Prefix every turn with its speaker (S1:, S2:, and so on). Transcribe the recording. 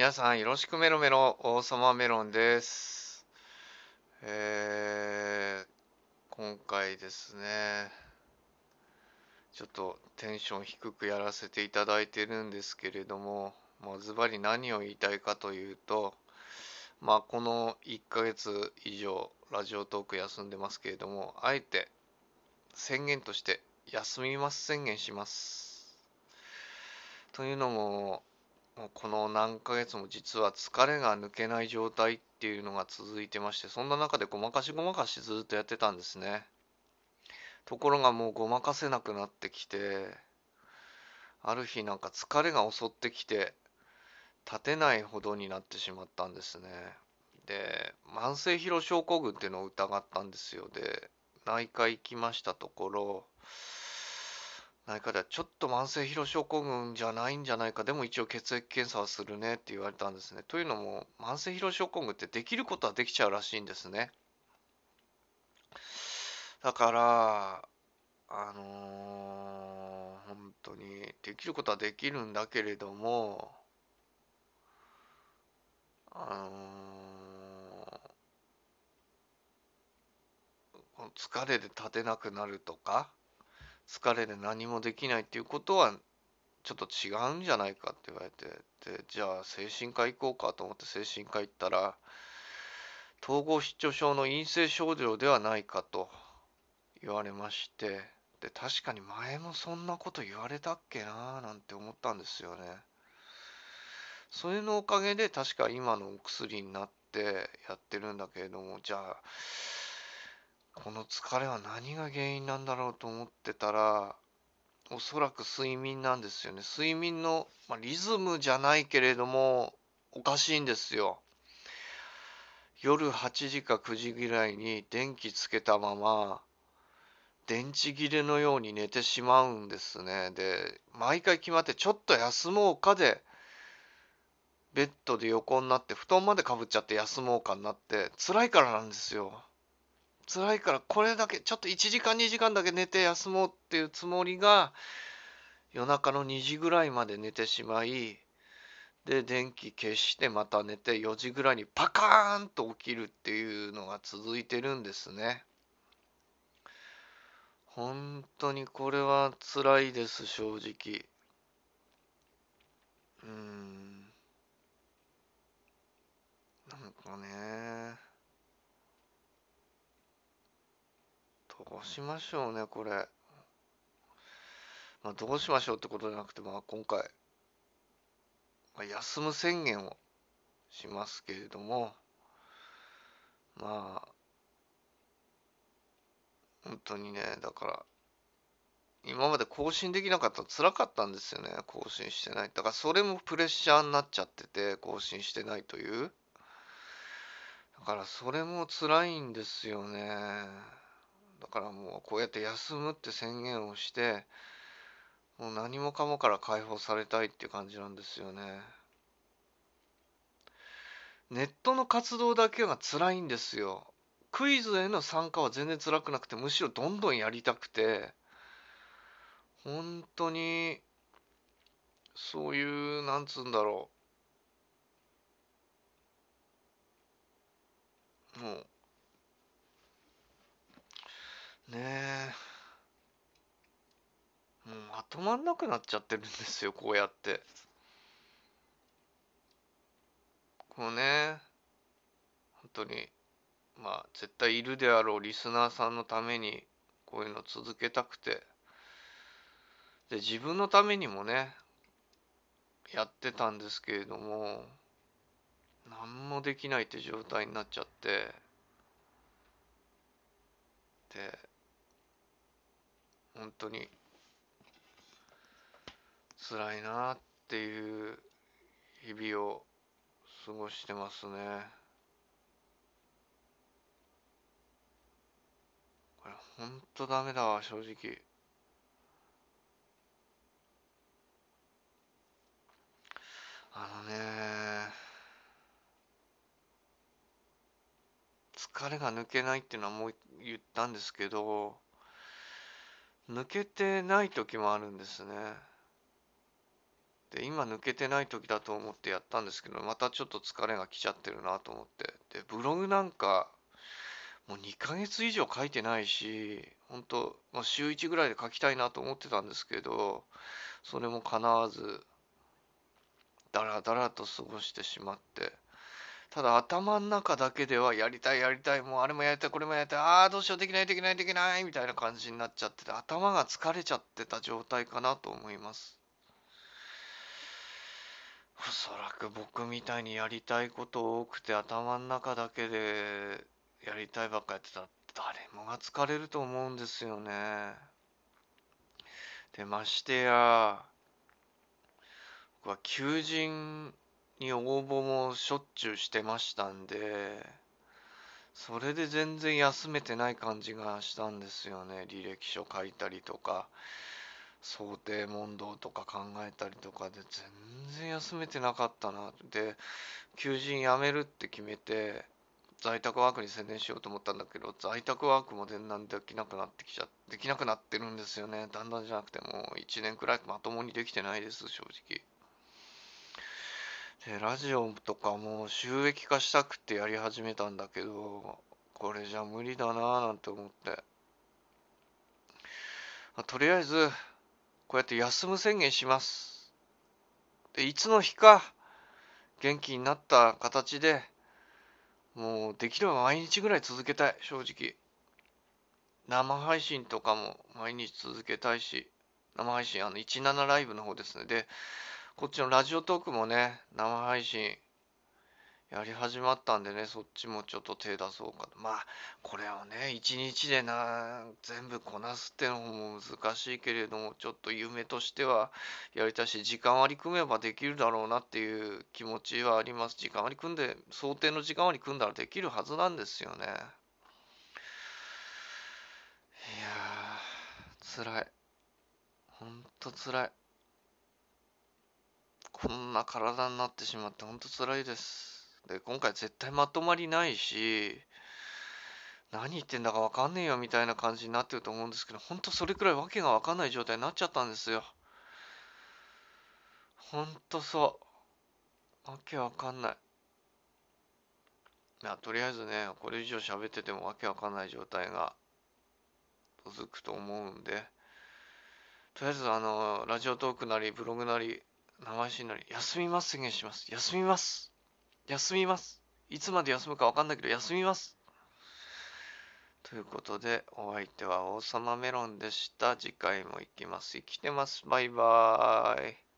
S1: 皆さんよろしくメロメロ王様メロンです。えー、今回ですねちょっとテンション低くやらせていただいてるんですけれどもまあズバリ何を言いたいかというとまあこの1ヶ月以上ラジオトーク休んでますけれどもあえて宣言として休みます宣言します。というのももうこの何ヶ月も実は疲れが抜けない状態っていうのが続いてましてそんな中でごまかしごまかしずっとやってたんですね。ところがもうごまかせなくなってきてある日なんか疲れが襲ってきて立てないほどになってしまったんですね。で慢性疲労症候群っていうのを疑ったんですよ。で内科行きましたところ内科でちょっと慢性疲労症候群じゃないんじゃないか。でも一応血液検査はするねって言われたんですね。というのも慢性疲労症候群ってできることはできちゃうらしいんですね。だからあのー、本当にできることはできるんだけれどもあのー、疲れで立てなくなるとか疲れで何もできないっていうことはちょっと違うんじゃないかって言われてでじゃあ精神科行こうかと思って精神科行ったら統合失調症の陰性症状ではないかと言われましてで確かに前もそんなこと言われたっけななんて思ったんですよね。それのおかげで確か今のお薬になってやってるんだけれどもじゃあこの疲れは何が原因なんだろうと思ってたらおそらく睡眠なんですよね。睡眠の、まあ、リズムじゃないけれどもおかしいんですよ。夜8時か9時ぐらいに電気つけたまま電池切れのように寝てしまうんですね。で毎回決まってちょっと休もうかでベッドで横になって布団までかぶっちゃって休もうかになって辛いからなんですよ。辛いからこれだけちょっと1時間2時間だけ寝て休もうっていうつもりが夜中の2時ぐらいまで寝てしまいで電気消してまた寝て4時ぐらいにパカーンと起きるっていうのが続いてるんですね。本当にこれは辛いです正直。うんなんかねどうしましょうねこれ。まあ、どうしましょうってことじゃなくて、まあ、今回、まあ、休む宣言をしますけれども。まあ本当にねだから今まで更新できなかったら辛かったんですよね更新してない。だからそれもプレッシャーになっちゃってて更新してないという。だからそれも辛いんですよね。だからもうこうやって休むって宣言をしてもう何もかもから解放されたいっていう感じなんですよね。ネットの活動だけが辛いんですよ。クイズへの参加は全然辛くなくてむしろどんどんやりたくて本当にそういうなんつうんだろう。もうね。えもうまとまんなくなっちゃってるんですよこうやって。こうね。本当にまあ絶対いるであろうリスナーさんのためにこういうの続けたくて。で自分のためにもねやってたんですけれども何もできないって状態になっちゃって。で本当に辛いなっていう日々を過ごしてますね。これほんとダメだわ正直。あのね疲れが抜けないっていうのはもう言ったんですけど抜けてない時もあるんですね。で今抜けてない時だと思ってやったんですけどまたちょっと疲れが来ちゃってるなと思って。でブログなんかもう2ヶ月以上書いてないし本当、まあ、週1ぐらいで書きたいなと思ってたんですけどそれも叶わずだらだらと過ごしてしまって。ただ頭の中だけではやりたいやりたいもうあれもやりたいこれもやりたいああどうしようできないできないできないみたいな感じになっちゃってて頭が疲れちゃってた状態かなと思いますおそらく僕みたいにやりたいこと多くて頭の中だけでやりたいばっかやってたら誰もが疲れると思うんですよね。でましてや僕は求人に応募もしょっちゅうしてましたんでそれで全然休めてない感じがしたんですよね。履歴書書いたりとか想定問答とか考えたりとかで全然休めてなかったなで求人辞めるって決めて在宅ワークに専念しようと思ったんだけど在宅ワークも全然できなくなってきちゃできなくなってるんですよね。だんだんじゃなくてもう1年くらいまともにできてないです正直。でラジオとかも収益化したくてやり始めたんだけどこれじゃ無理だなぁなんて思ってまとりあえずこうやって休む宣言します。で、いつの日か元気になった形でもうできれば毎日ぐらい続けたい、正直。生配信とかも毎日続けたいし、生配信、あの17ライブの方ですね。で、こっちのラジオトークもね、生配信やり始まったんでね、そっちもちょっと手出そうかと。まあ、これをね、一日でな、全部こなすってのも難しいけれども、ちょっと夢としてはやりたいし、時間割り組めばできるだろうなっていう気持ちはあります。時間割り組んで、想定の時間割り組んだらできるはずなんですよね。いやー、辛い。ほんと辛い。こんな体になってしまってほんと辛いです。で、今回絶対まとまりないし、何言ってんだかわかんねえよみたいな感じになってると思うんですけど、ほんとそれくらいわけがわかんない状態になっちゃったんですよ。ほんとそう。わけわかんない。まあ、とりあえずね、これ以上喋っててもわけわかんない状態が続くと思うんで、とりあえずあの、ラジオトークなり、ブログなり、生配信なり、休みます宣言します。休みます。休みます。いつまで休むかわかんないけど、休みます。ということで、お相手は王様メロンでした。次回も行きます。生きてます。バイバーイ。